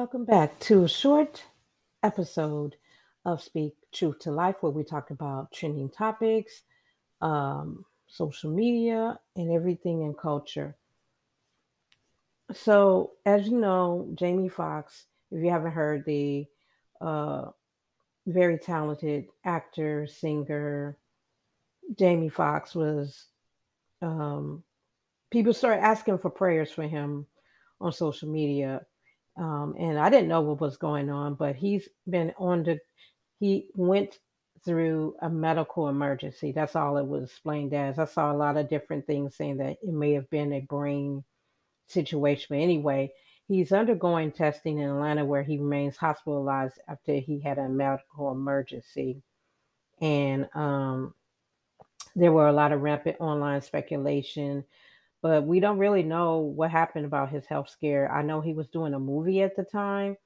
Welcome back to a short episode of Speak Truth to Life, where we talk about trending topics, um, social media, and everything in culture. So, as you know, Jamie Foxx, if you haven't heard, the uh, very talented actor, singer, Jamie Foxx was, um, people started asking for prayers for him on social media um, and I didn't know what was going on, but he's been on the. He went through a medical emergency. That's all it was explained as. I saw a lot of different things saying that it may have been a brain situation. But anyway, he's undergoing testing in Atlanta where he remains hospitalized after he had a medical emergency. And um, there were a lot of rampant online speculation but we don't really know what happened about his health scare. I know he was doing a movie at the time,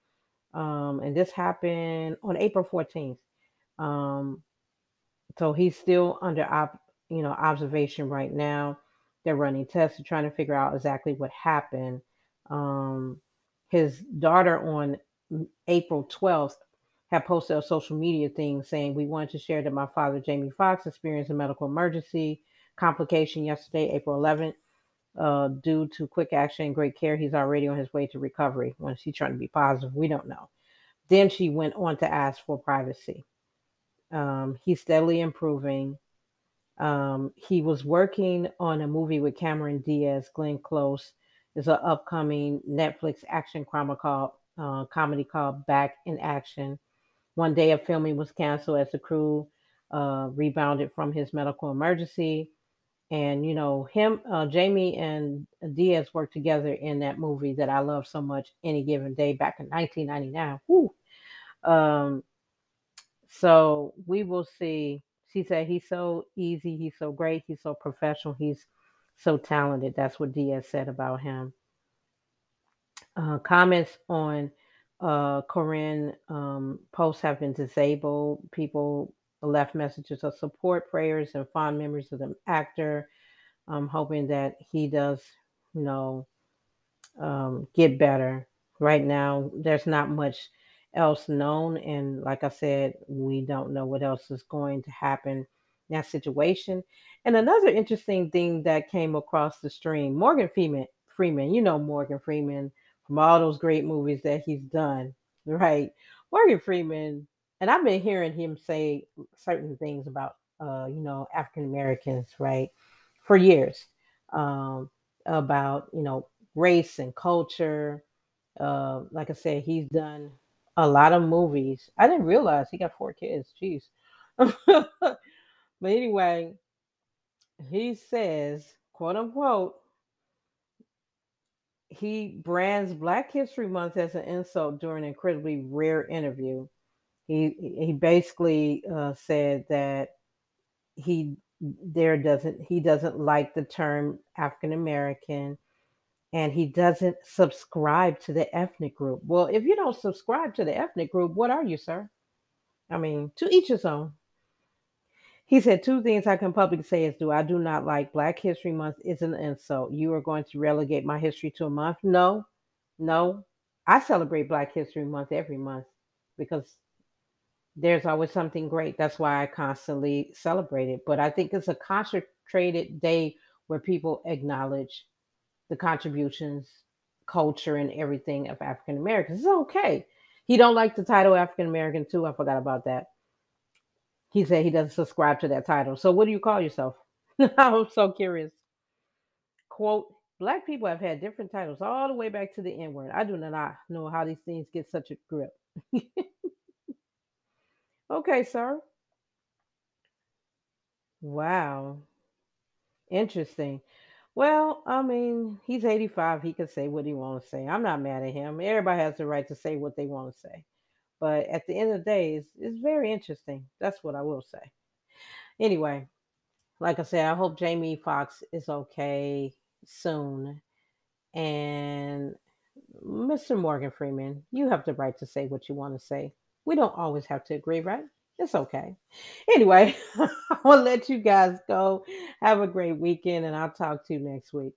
um, and this happened on April 14th. Um, so he's still under op, you know observation right now. They're running tests, they're trying to figure out exactly what happened. Um, his daughter on April 12th had posted a social media thing saying, "We wanted to share that my father, Jamie Foxx, experienced a medical emergency complication yesterday, April 11th uh, due to quick action and great care, he's already on his way to recovery. When she's trying to be positive, we don't know. Then she went on to ask for privacy. Um, he's steadily improving. Um, he was working on a movie with Cameron Diaz, Glenn Close. There's an upcoming Netflix action drama called uh, comedy called Back in Action. One day of filming was canceled as the crew uh, rebounded from his medical emergency and you know him uh, jamie and diaz worked together in that movie that i love so much any given day back in 1999 Woo. Um, so we will see. She said he's so easy he's so great he's so professional he's so talented. That's what diaz said about him. Uh, comments on uh, corinne um, posts have been disabled people left messages of support, prayers, and fond memories of the actor. I'm hoping that he does, you know, um, get better. Right now, there's not much else known, and like I said, we don't know what else is going to happen in that situation. And another interesting thing that came across the stream, Morgan Freeman, Freeman, you know Morgan Freeman from all those great movies that he's done, right? Morgan Freeman and I've been hearing him say certain things about, uh, you know, African Americans, right, for years, um, about you know race and culture. Uh, like I said, he's done a lot of movies. I didn't realize he got four kids. Jeez. but anyway, he says, quote unquote, he brands Black History Month as an insult during an incredibly rare interview. He he basically uh, said that he there doesn't he doesn't like the term African American and he doesn't subscribe to the ethnic group. Well, if you don't subscribe to the ethnic group, what are you, sir? I mean, to each his own. He said two things I can publicly say is do I do not like Black History Month is an insult. You are going to relegate my history to a month? No, no. I celebrate Black History Month every month because there's always something great. That's why I constantly celebrate it. But I think it's a concentrated day where people acknowledge the contributions, culture, and everything of African Americans. It's okay. He don't like the title African American too. I forgot about that. He said he doesn't subscribe to that title. So what do you call yourself? I'm so curious. Quote, black people have had different titles all the way back to the N word. I do not know how these things get such a grip. Okay, sir. Wow. Interesting. Well, I mean, he's 85. He can say what he wants to say. I'm not mad at him. Everybody has the right to say what they want to say. But at the end of the day, it's, it's very interesting. That's what I will say. Anyway, like I said, I hope Jamie Foxx is okay soon. And Mr. Morgan Freeman, you have the right to say what you want to say. We don't always have to agree, right? It's okay. Anyway, I'll let you guys go. Have a great weekend, and I'll talk to you next week.